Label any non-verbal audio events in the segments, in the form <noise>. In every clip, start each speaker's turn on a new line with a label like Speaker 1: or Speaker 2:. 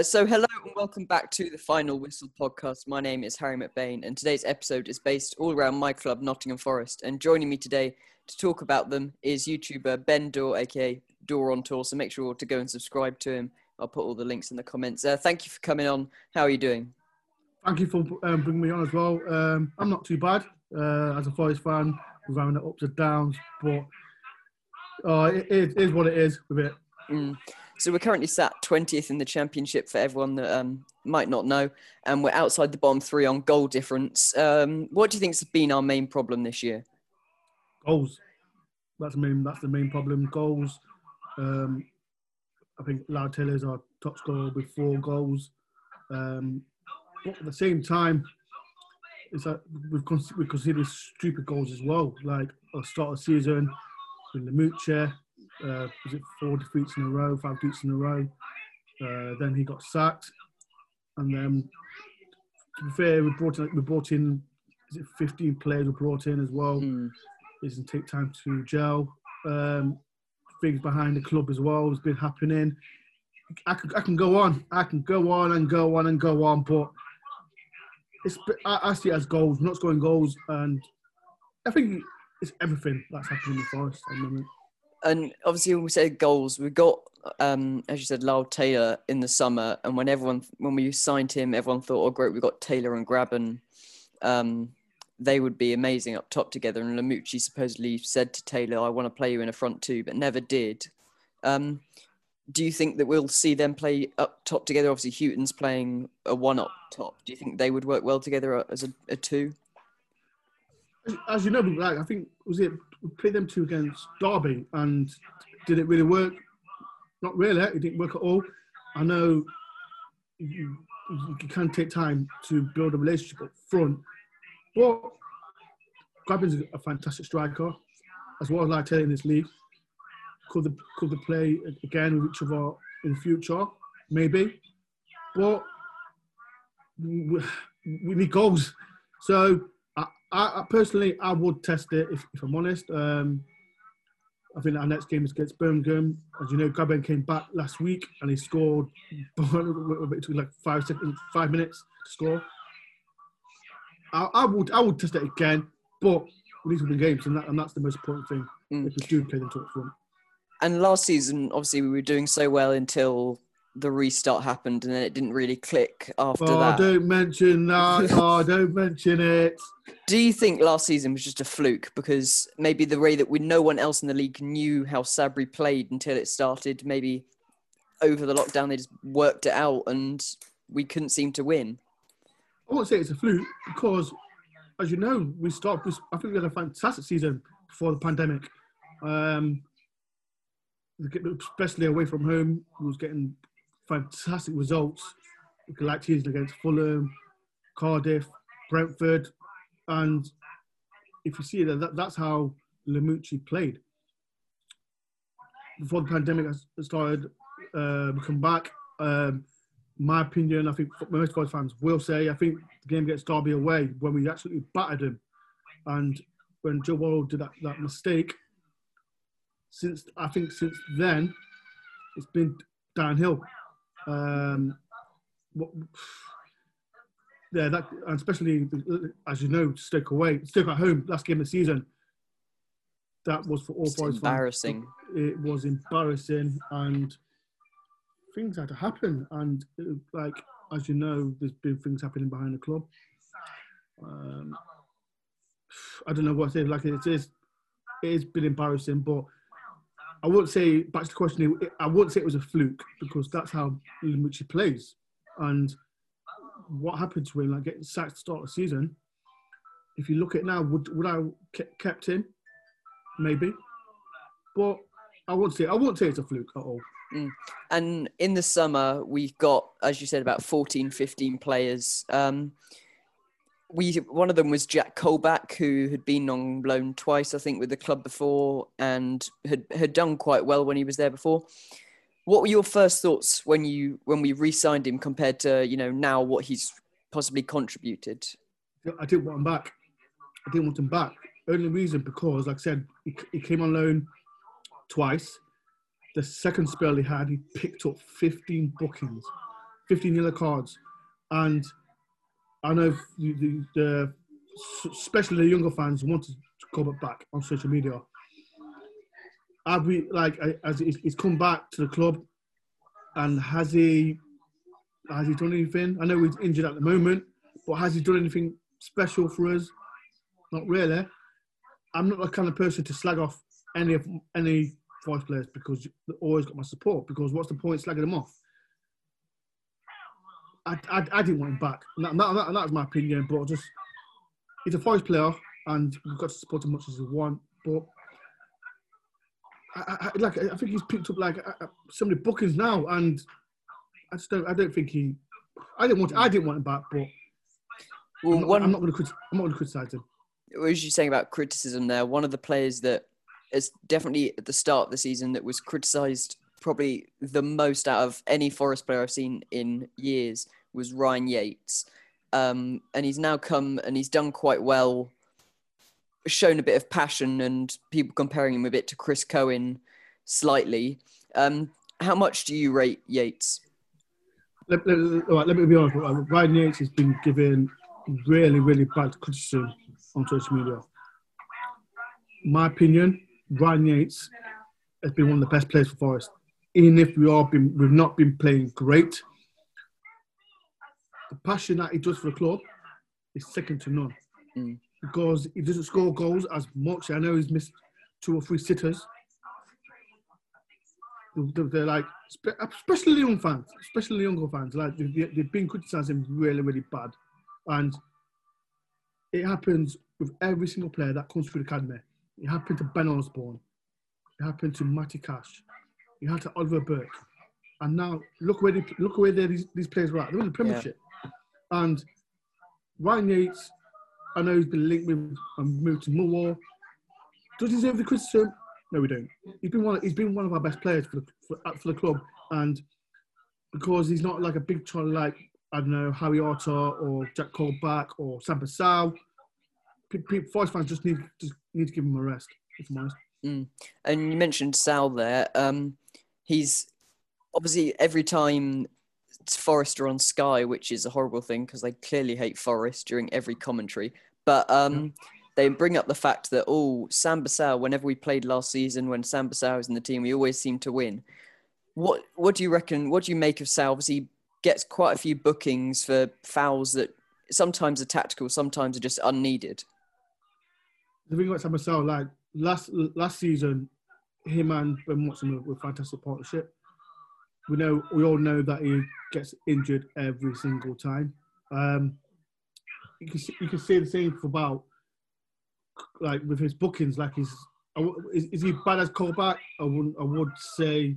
Speaker 1: Uh, so, hello and welcome back to the Final Whistle podcast. My name is Harry McBain, and today's episode is based all around my club, Nottingham Forest. And joining me today to talk about them is YouTuber Ben Dore, aka Dore on Tour. So, make sure to go and subscribe to him. I'll put all the links in the comments. Uh, thank you for coming on. How are you doing?
Speaker 2: Thank you for um, bringing me on as well. Um, I'm not too bad uh, as a Forest fan. We're having the ups and downs, but uh, it, it is what it is with it.
Speaker 1: Mm. So we're currently sat 20th in the championship for everyone that um, might not know, and we're outside the bottom three on goal difference. Um, what do you think's been our main problem this year?
Speaker 2: Goals. That's the main. That's the main problem. Goals. Um, I think Lyle Taylor's our top scorer with four goals. Um, but at the same time, it's like we've con- we considered stupid goals as well. Like the start of the season, with Lamouchi, uh, was it four defeats in a row, five defeats in a row. Uh, then he got sacked, and then to be fair, we brought in we brought in is it 15 players we brought in as well.
Speaker 1: Mm.
Speaker 2: It doesn't take time to gel. Um, things behind the club as well has been happening. I can, I can go on, I can go on and go on and go on, but it's I, I see it as goals, not scoring goals, and I think it's everything that's happening in the forest at the moment
Speaker 1: and obviously when we say goals, we got um, as you said, Lyle Taylor in the summer, and when everyone when we signed him, everyone thought, "Oh, great, we got Taylor and Grabban. Um, they would be amazing up top together." And Lamouchi supposedly said to Taylor, "I want to play you in a front two, but never did." Um, do you think that we'll see them play up top together? Obviously, Hughton's playing a one up top. Do you think they would work well together as a, a two?
Speaker 2: As you know, like I think was it we played them two against Derby, and did it really work? Not really. It didn't work at all. I know you, you can take time to build a relationship up front, but Grabban's a fantastic striker, as well as like in this league. Could the could they play again with each other in the future? Maybe, but we need goals. So I, I, personally, I would test it if, if I'm honest. Um, I think our next game is against Birmingham. As you know, Grabban came back last week and he scored. <laughs> it took like five seconds, five minutes to score. I, I, would, I would test it again, but we need to win games, and, that, and that's the most important thing. Mm. If we do play them front.
Speaker 1: And last season, obviously, we were doing so well until the restart happened, and then it didn't really click after that.
Speaker 2: oh,
Speaker 1: that.
Speaker 2: don't mention that. <laughs> oh, don't mention it.
Speaker 1: Do you think last season was just a fluke because maybe the way that we no one else in the league knew how Sabri played until it started? Maybe over the lockdown they just worked it out and we couldn't seem to win.
Speaker 2: I won't say it's a fluke because, as you know, we started. I think we had a fantastic season before the pandemic. Um, especially away from home, we was getting fantastic results. Like against Fulham, Cardiff, Brentford, and if you see that, that that's how Lamouchi played. Before the pandemic started, uh, we come back. Um, my opinion, I think most Forest fans will say, I think the game against Derby away when we absolutely battered him, and when Joe Worrall did that, that mistake. Since I think since then, it's been downhill. Um, what, yeah, that and especially as you know, Stoke away, Stoke at home, last game of the season. That was for all
Speaker 1: it's embarrassing.
Speaker 2: It was embarrassing, and things had to happen. And it, like as you know, there's been things happening behind the club. Um, I don't know what to say. Like it is, it has been embarrassing, but I wouldn't say back to the question. I wouldn't say it was a fluke because that's how in plays. And what happened to him, like getting sacked to start the season. If you look at now, would would I kept him? Maybe, but I won't say I won't say it's a fluke at all.
Speaker 1: Mm. And in the summer, we got, as you said, about 14, 15 players. Um, we one of them was Jack Colback, who had been on loan twice, I think, with the club before, and had had done quite well when he was there before. What were your first thoughts when you when we re-signed him compared to you know now what he's possibly contributed?
Speaker 2: I didn't want him back. I didn't want him back. Only reason because, like I said, he, he came on loan twice. The second spell he had, he picked up 15 bookings. 15 yellow cards, and I know the, the, especially the younger fans wanted to come back on social media. Have we like as he's come back to the club, and has he has he done anything? I know he's injured at the moment, but has he done anything special for us? Not really. I'm not the kind of person to slag off any of any Forest players because they always got my support. Because what's the point slagging them off? I, I, I didn't want him back. That, that, that's my opinion. But just he's a Forest player, and we've got to support him as much as we want. But I, I, like I think he's picked up like uh, uh, so many bookings now, and I just don't. I don't think he. I didn't want. I didn't want him back, but well, I'm not, one, I'm not going to. I'm not going to criticize him.
Speaker 1: What was you saying about criticism there? One of the players that is definitely at the start of the season that was criticised probably the most out of any Forest player I've seen in years was Ryan Yates. Um, and he's now come and he's done quite well, shown a bit of passion, and people comparing him a bit to Chris Cohen slightly. Um, how much do you rate Yates?
Speaker 2: Let, let, let me be honest. Ryan Yates has been given really, really bad criticism on social media. My opinion, Ryan Yates has been one of the best players for Forest. Even if we are been, we've not been playing great, the passion that he does for the club is second to none. Mm. Because he doesn't score goals as much. I know he's missed two or three sitters. They're, they're like, especially young fans, especially younger fans, like they've been criticising really, really bad. And it happens with every single player that comes through the academy. It happened to Ben Osborne. It happened to Matty Cash. It happened to Oliver Burke. And now look where they, look where these, these players were at. They're in the Premiership. Yeah. And Ryan Yates, I know he's been linked with and um, moved to Millwall. Does he deserve the criticism? No, we don't. He's been one. Of, he's been one of our best players for the for, for the club, and because he's not like a big child like I don't know Harry Arter or Jack Colback or Samba Sow, Forest fans just need just need to give him a rest. If I'm honest.
Speaker 1: Mm. And you mentioned Sow there. Um, he's obviously every time Forest are on Sky, which is a horrible thing because they clearly hate Forest during every commentary. But um, they bring up the fact that oh, Samba Sow, whenever we played last season, when Samba Sow was in the team, we always seem to win. What what do you reckon? What do you make of Sow? Obviously, gets quite a few bookings for fouls that sometimes are tactical, sometimes are just unneeded
Speaker 2: the thing about Sam like last last season, him and Ben Watson were, were fantastic partnership. We know we all know that he gets injured every single time. Um, you can you can say the same for about like with his bookings. Like he's is, is he bad as Colback? I would I would say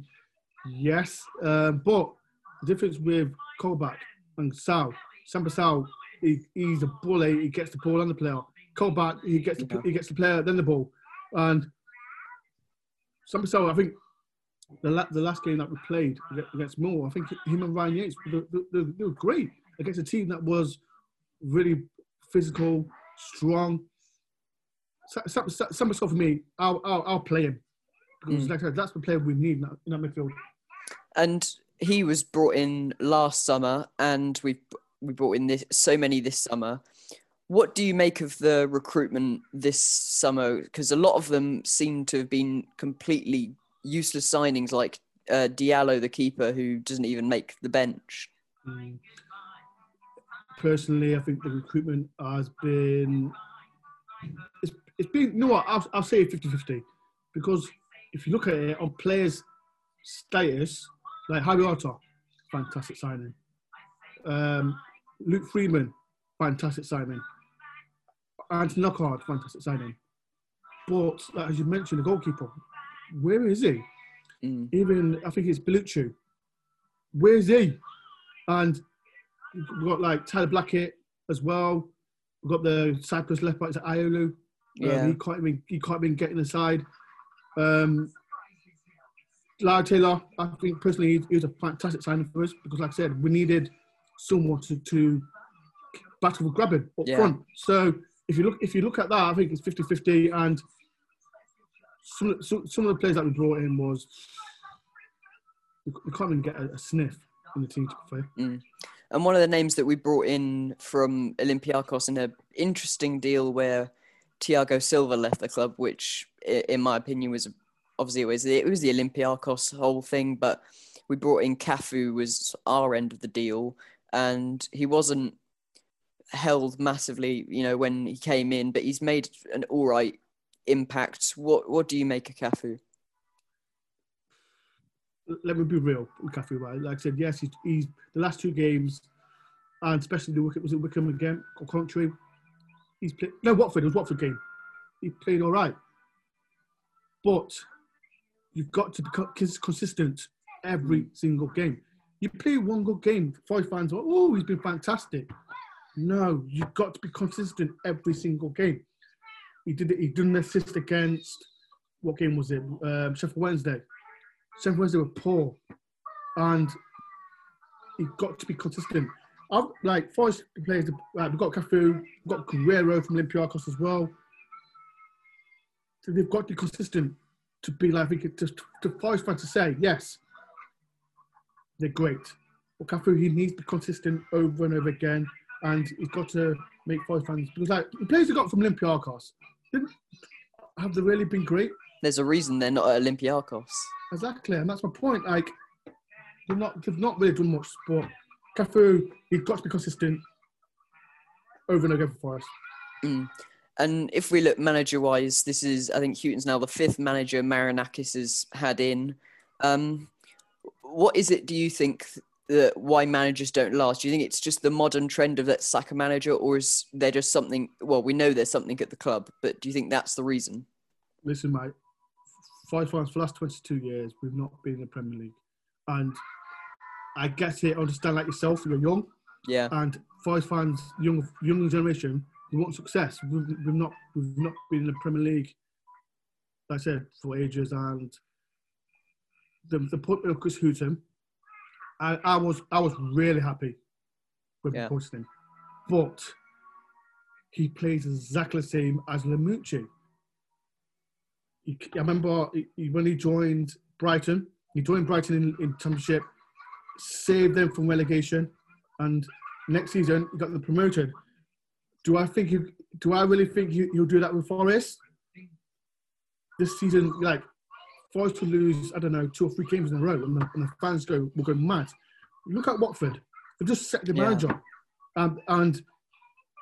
Speaker 2: yes, uh, but the difference with Colback and Sow, Samba Sow, he, he's a bully. He gets the ball on the player called back. He gets the, he gets the player, then the ball, and Sam so I think the la- the last game that we played against Moore, I think him and Ryan Yates they, they, they were great against a team that was really physical, strong. Some, some, for me, I'll, I'll, I'll play him because, mm. like I said, that's the player we need in that, in that midfield.
Speaker 1: And he was brought in last summer, and we we brought in this so many this summer what do you make of the recruitment this summer? Because a lot of them seem to have been completely useless signings, like uh, Diallo, the keeper, who doesn't even make the bench.
Speaker 2: Personally, I think the recruitment has been. It's, it's been, you know what, I'll, I'll say 50 50. Because if you look at it on players' status, like Harry Arter, fantastic signing. Um, Luke Freeman, fantastic signing. Anthony Knockaert, fantastic signing. But like, as you mentioned, the goalkeeper, where is he? Mm. Even I think it's Bellucci. Where is he? And we've got like Tyler Blackett as well. We've got the Cyprus left back, Ioannou. Um, yeah. Um, he can't even he can't even get inside. Um, Lyle Taylor, I think personally he, was a fantastic signing for us because, like I said, we needed someone to, to battle with Grabban up yeah. front. So if you look if you look at that, I think it's 50-50 and some, some, of the players that we brought in was we can't even get a, a sniff. in the team. To fair.
Speaker 1: Mm. And one of the names that we brought in from Olympiacos in an interesting deal where Tiago Silva left the club, which in my opinion was obviously it was the, it was the Olympiacos whole thing, but we brought in Cafu was our end of the deal, and he wasn't held massively, you know, when he came in, but he's made an all right impact. What what do you make of Cafu?
Speaker 2: Let me be real with Cafu. Like I said, yes, he's, he's the last two games, and especially the Wycombe, was it Wycombe again or Country? He's played no Watford. It was Watford game. He played all right, but you've got to be consistent every single game. You play one good game, five fans are, oh, he's been fantastic. No, you've got to be consistent every single game. He did it. He did an assist against what game was it? Um, Sheffield Wednesday. Sheffield Wednesday were poor, and he got to be consistent. I've, like Forest players, like, we've got Cafu, we've got Guerrero from Olympiacos as well. So they've got to be consistent to be like to to Forest fans to say yes, they're great. But Cafu, he needs to be consistent over and over again and he's got to make five fans because like the players he got from Olympiacos didn't have they really been great.
Speaker 1: There's a reason they're not at Olympiacos.
Speaker 2: Exactly, and that's my point. Like they've not they've not really done much, but Cafu he's got to be consistent over and over for us.
Speaker 1: Mm. And if we look manager wise, this is I think Hughton's now the fifth manager Marinakis has had in. Um, what is it? Do you think that why managers don't last? Do you think it's just the modern trend of let's sack a manager, or is there just something? Well, we know there's something at the club, but do you think that's the reason?
Speaker 2: Listen, mate. Five fans for the last 22 years, we've not been in the Premier League, and I get it. I understand, like yourself, you're young,
Speaker 1: yeah,
Speaker 2: and five fans, young, young generation, we want success. We've, we've not, we've not been in the Premier League, like I said, for ages, and the the point of Chris Hughton I, I was I was really happy with yeah. posting, but he plays exactly the same as Lamouchi. I remember he, when he joined Brighton, he joined Brighton in, in Championship, saved them from relegation, and next season he got them promoted. Do I think he, do I really think he, will do that with Forest? This season, like Forest to lose, I don't know, two or three games in a row, and the, and the fans go will go mad. Look at Watford; they just set the manager, yeah. and and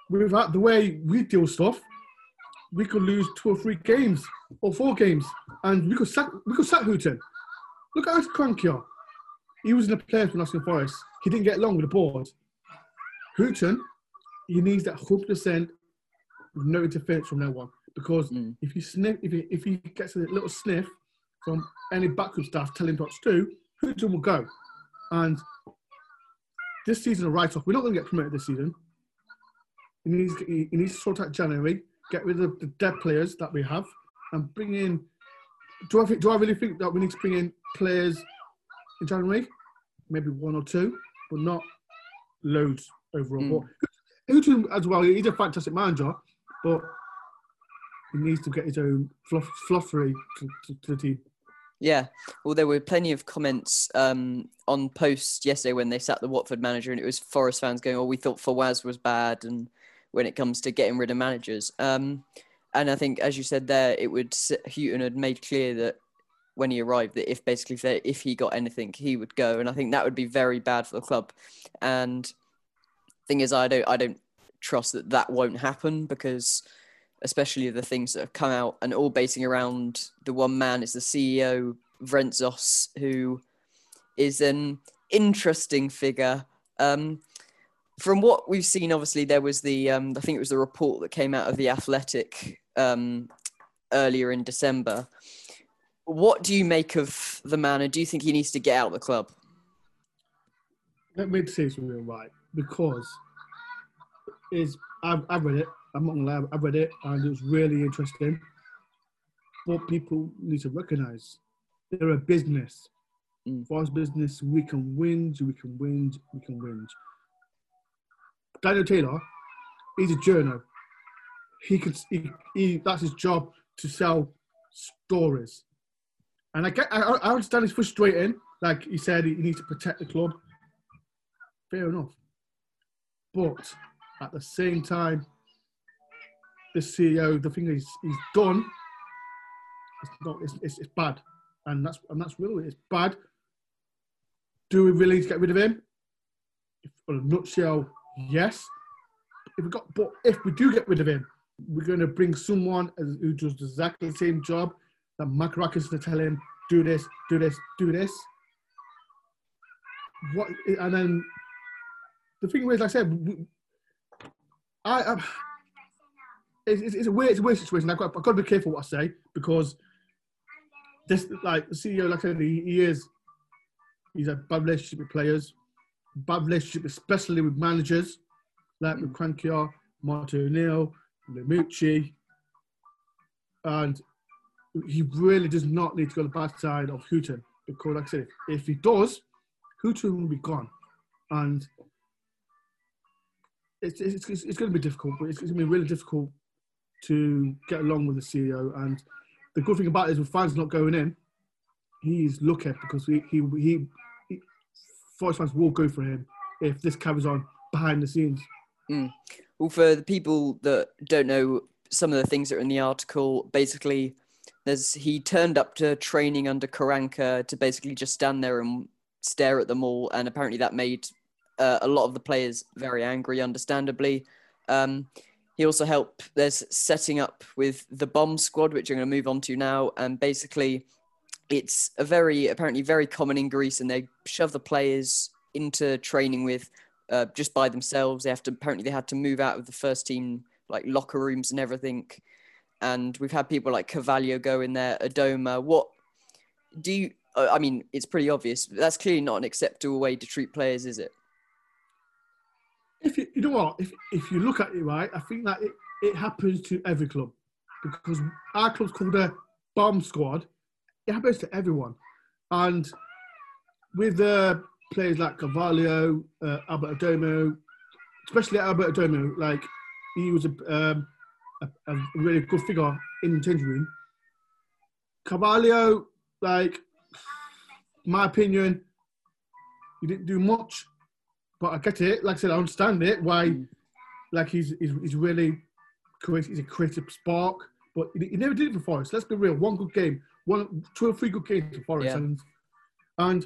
Speaker 2: with that, the way we deal stuff, we could lose two or three games or four games, and we could sack we could sack Hughton. Look at us Karanka. He was in the players when asking for Nottingham Forest. He didn't get along with the board. Hughton, he needs that hundred percent with no interference from no one because mm. if you sniff, if he, if he gets a little sniff from any backroom staff telling him what to do, Hughton will go. And this season, a write off. We're not going to get promoted this season. He needs, he, needs to sort out January, get rid of the dead players that we have, and bring in. Do I, think, do I really think that we need to bring in players in January? Maybe one or two, but not loads overall. Mm. as well, he's a fantastic manager, but he needs to get his own fluff, fluffery to, to, to the team.
Speaker 1: Yeah, well, there were plenty of comments um, on posts yesterday when they sat the Watford manager, and it was Forest fans going, "Oh, we thought Fawaz was bad," and when it comes to getting rid of managers. Um, and I think, as you said there, it would Hughton had made clear that when he arrived that if basically if he got anything, he would go, and I think that would be very bad for the club. And thing is, I don't I don't trust that that won't happen because especially the things that have come out and all basing around the one man is the CEO Vrentzos, who is an interesting figure. Um, from what we've seen, obviously there was the um, I think it was the report that came out of the Athletic um, earlier in December. What do you make of the man, and do you think he needs to get out of the club?
Speaker 2: Let me say something right because is I've, I've read it I'm not gonna lie, I read it and it was really interesting. But people need to recognize they're a business. Mm. For us business, we can win, we can win, we can win. Daniel Taylor, he's a journal. He could, he, he, that's his job to sell stories. And I get, I, I understand it's frustrating. Like he said, he needs to protect the club. fair enough. But at the same time, the CEO, the thing he's, he's done, it's not, it's, it's, it's bad, and that's and that's really it's bad. Do we really get rid of him? If, in a nutshell, yes. If we got, but if we do get rid of him, we're going to bring someone who does exactly the same job that Macarak is to tell him, do this, do this, do this. What and then the thing is, like I said, I, I it's, it's, a weird, it's a weird situation. I've got, I've got to be careful what I say because this, like the CEO, like I said, he, he is, he's a bad relationship with players, bad relationship, especially with managers, like with Karanka, Martin O'Neill, Lamouchi, and he really does not need to go to the bad side of Hughton because, like I said, if he does, Hughton will be gone, and it's, it's, it's, it's going to be difficult, but it's, it's going to be really difficult to get along with the CEO. And the good thing about it is with fans not going in, he's lucky because he, he, he, he Forest fans will go for him if this carries on behind the scenes.
Speaker 1: Mm. Well, for the people that don't know some of the things that are in the article, basically, there's he turned up to training under Karanka to basically just stand there and stare at them all, and apparently that made uh, a lot of the players very angry, understandably. Um, he also helped. There's setting up with the bomb squad, which I'm going to move on to now, and basically, it's a very apparently very common in Greece, and they shove the players into training with uh, just by themselves. They have to apparently they had to move out of the first team like locker rooms and everything. And we've had people like Carvalho go in there, Adomah. What do you? I mean, it's pretty obvious. That's clearly not an acceptable way to treat players, is it?
Speaker 2: If you, you know what, if if you look at it right, I think that it, it happens to every club because our club's called a bomb squad. It happens to everyone, and with the players like Carvalho, uh, Albert Adomah, especially Albert Adomah, like he was a, um, a, a, really good figure in the changing room. Carvalho, like, my opinion, he didn't do much but I get it. Like I said, I understand it. Why, mm. like he's, he's he's really creative. He's a creative spark. But he, he, never did it for Forest. Let's be real. One good game, one, two or three good games for Forest, yeah. and and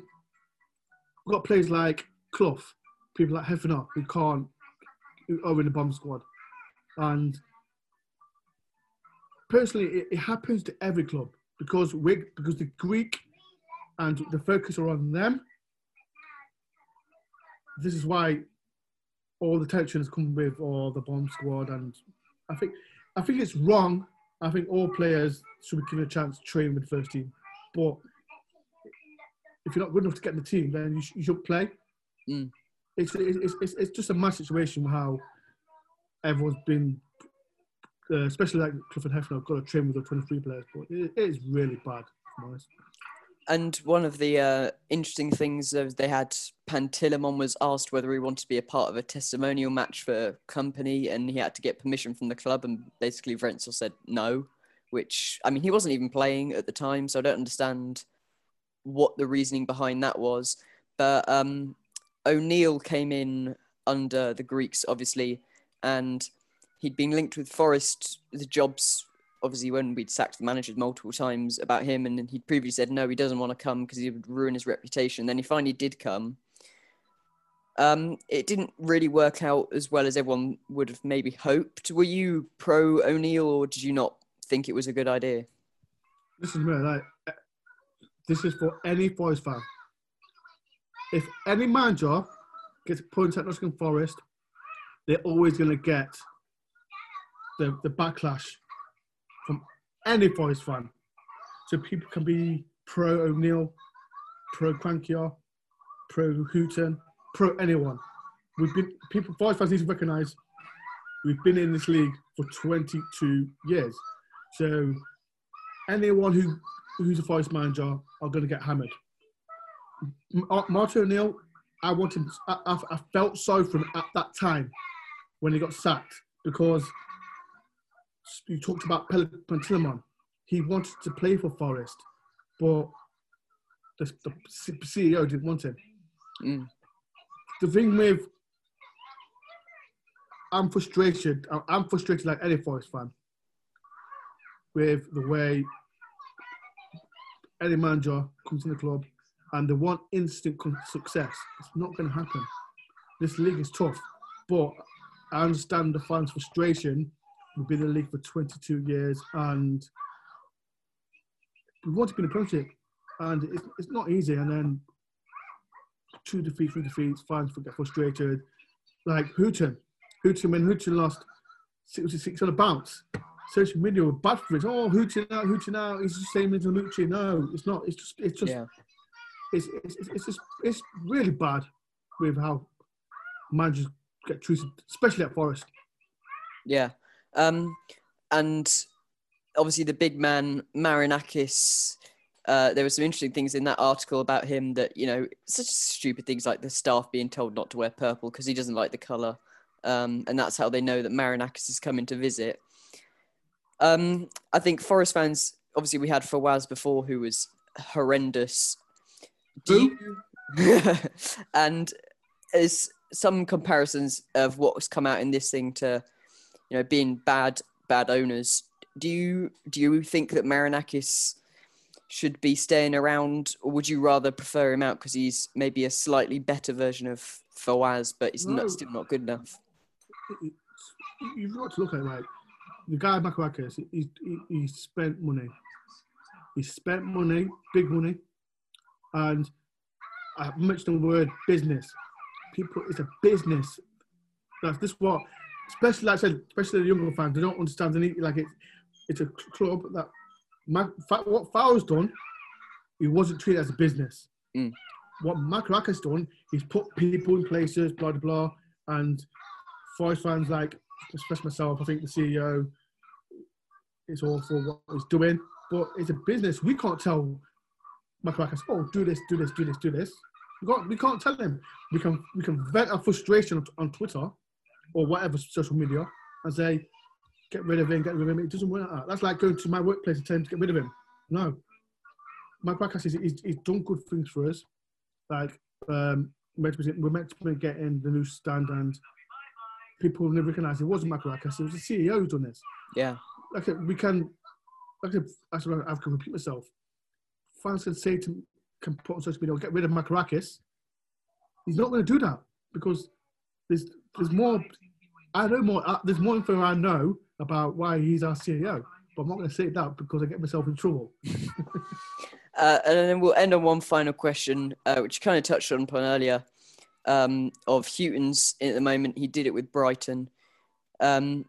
Speaker 2: we've got players like Clough, people like Hefele who can't, who are in the bomb squad, and personally, it, it happens to every club because we because the Greek and the focus are on them this is why all the tension has come with all the bomb squad, and I think I think it's wrong. I think all players should be given a chance to train with the first team, but if you're not good enough to get in the team, then you, sh- you should play. Mm. It's, it's, it's, it's just a mad situation how everyone's been, uh, especially like Clifford Hefele, got to train with the 23 players, but it, it is really bad, honest
Speaker 1: and one of the uh, interesting things is they had Pantilimon was asked whether he wanted to be a part of a testimonial match for company, and he had to get permission from the club, and basically Wenzel said no. Which I mean, he wasn't even playing at the time, so I don't understand what the reasoning behind that was. But um, O'Neill came in under the Greeks, obviously, and he'd been linked with Forest. The jobs obviously when we'd sacked the manager multiple times about him, and he'd previously said no, he doesn't want to come because he would ruin his reputation. Then he finally did come. Um, it didn't really work out as well as everyone would have maybe hoped. Were you pro O'Neill, or did you not think it was a good idea?
Speaker 2: This is me. Like, this is for any Forest fan. If any manager gets appointed at Nottingham Forest, they're always going to get the, the backlash any Forest fan. So people can be pro O'Neill, pro Karanka, pro Hughton, pro anyone. We've been people Forest fans need to recognise we've been in this league for 22 years. So anyone who who's a Forest manager are going to get hammered. Uh, Martin O'Neill, I wanted, I, I felt sorry for him at that time when he got sacked because you talked about Pantilimon. He wanted to play for Forest, but the, the CEO didn't want him. Mm. the thing with I'm frustrated. I'm- I'm frustrated like any Forest fan with the way any manager comes in the club and they want instant success. It's not going to happen. This league is tough, but I understand the fans' frustration. We've been in the league for 22 years and we've to be in the Premiership, and it's, it's not easy. And then two defeats, three defeats, fans get frustrated. Like Hughton, Hughton when Hughton lost six was six on a bounce. Social media were bad for it. Oh, Hughton out, Hughton out. He's the same as Lucci. No, it's not. It's just, it's just,
Speaker 1: Yeah.
Speaker 2: it's, it's, it's, it's just, it's really bad with how managers get treated, especially at Forest.
Speaker 1: Yeah. Um, and obviously the big man Marinakis. Uh, there were some interesting things in that article about him that you know such stupid things like the staff being told not to wear purple because he doesn't like the color, um, and that's how they know that Marinakis is coming to visit. Um, I think Forest fans obviously we had Fawaz before who was horrendous. Do you... <laughs> and there's some comparisons of what's come out in this thing to you know being bad bad owners do you do you think that Marinakis should be staying around or would you rather prefer him out because he's maybe a slightly better version of Fawaz but he's
Speaker 2: No.
Speaker 1: not still not good enough
Speaker 2: you've got to look at it like the guy Makarakis, he, he, he spent money. He spent money, big money, and uh, I mentioned the word business. People, it's a business. That's this what, especially like I said, especially the younger fans, they don't understand. They like it. It's a club that Ma- Fa- what Fowler's done. He wasn't treated as a business.
Speaker 1: Mm.
Speaker 2: What Makarakis done, he's put people in places, blah blah blah, and Forest fans like, especially myself, I think the CEO is all for what he's doing, but it's a business. We can't tell Makarakis, oh, do this, do this, do this, do this. We can't, we can't tell him. We can we can vent our frustration on, on Twitter or whatever social media and say, get rid of him, get rid of him. It doesn't work like that. That's like going to my workplace and telling to get rid of him. No. Makarakis is he's, he's done good things for us. Like um, we're meant to be, we're meant to be getting the new stand and people never recognise it wasn't Makarakis, it was the CEO who done this.
Speaker 1: yeah
Speaker 2: Like we can, like I said, I can repeat myself. Fans can say to, can put on social media, get rid of Makarakis. He's not going to do that because there's there's more. I know more. Uh, there's more info I know about why he's our CEO, but I'm not going to say that because I get myself in trouble. <laughs>
Speaker 1: Uh, and then we'll end on one final question, uh, which you kind of touched on upon earlier, um, of Hughton's at the moment. He did it with Brighton. Um,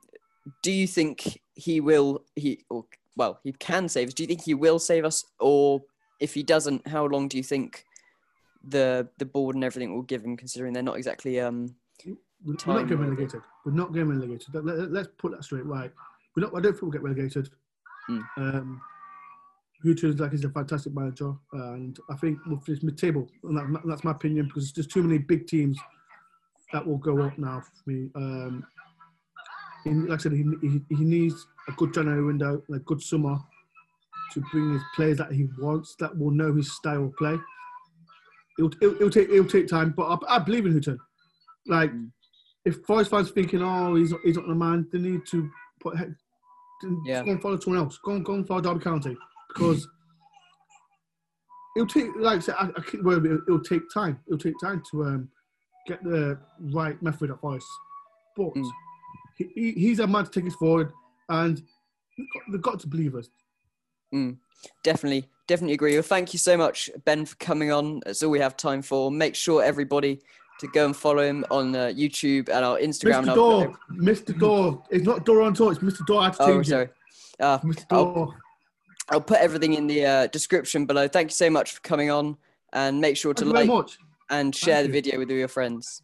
Speaker 1: do you think he will? He or well, he can save us. Do you think he will save us, or if he doesn't, how long do you think the the board and everything will give him? Considering they're not exactly um,
Speaker 2: We're,
Speaker 1: Time
Speaker 2: not getting relegated. We're not getting relegated. Let, us put that straight. Right. We're not. I don't think we'll get relegated.
Speaker 1: Hmm.
Speaker 2: Um, Hughton's like he's a fantastic manager, and I think we'll finish mid-table. And that, that's my opinion because there's too many big teams that will go up now for me. Um, he, like I said, he, he, he needs a good January window and a good summer to bring his players that he wants that will know his style of play. It'll, it'll, it'll take it'll take time, but I, I believe in Hughton. Like
Speaker 1: Mm.
Speaker 2: If Forest fans thinking, oh, he's not, he's not the man, they need to put
Speaker 1: Yeah.
Speaker 2: go and follow someone else. Go and go and follow Derby County because it'll take, like I said, I, I keep worrying, it'll, it'll take time. It'll take time to um, get the right method at Forest. But
Speaker 1: Mm.
Speaker 2: he, he, he's a man to take us forward, and they've got, they've got to believe us.
Speaker 1: definitely definitely agree. Well, thank you so much, Ben, for coming on. That's all we have time for. Make sure everybody to go and follow him on uh, YouTube and our Instagram.
Speaker 2: Mr.
Speaker 1: Dore,
Speaker 2: Mr. Dore. It's not Dore on tour, it's Mr. Dore. I to
Speaker 1: Oh, sorry. Uh,
Speaker 2: it. Mr.
Speaker 1: I'll-
Speaker 2: Dore.
Speaker 1: I'll put everything in the uh, description below. Thank you so much for coming on, and make sure to
Speaker 2: Thank very
Speaker 1: like and share the
Speaker 2: you.
Speaker 1: video with all your friends.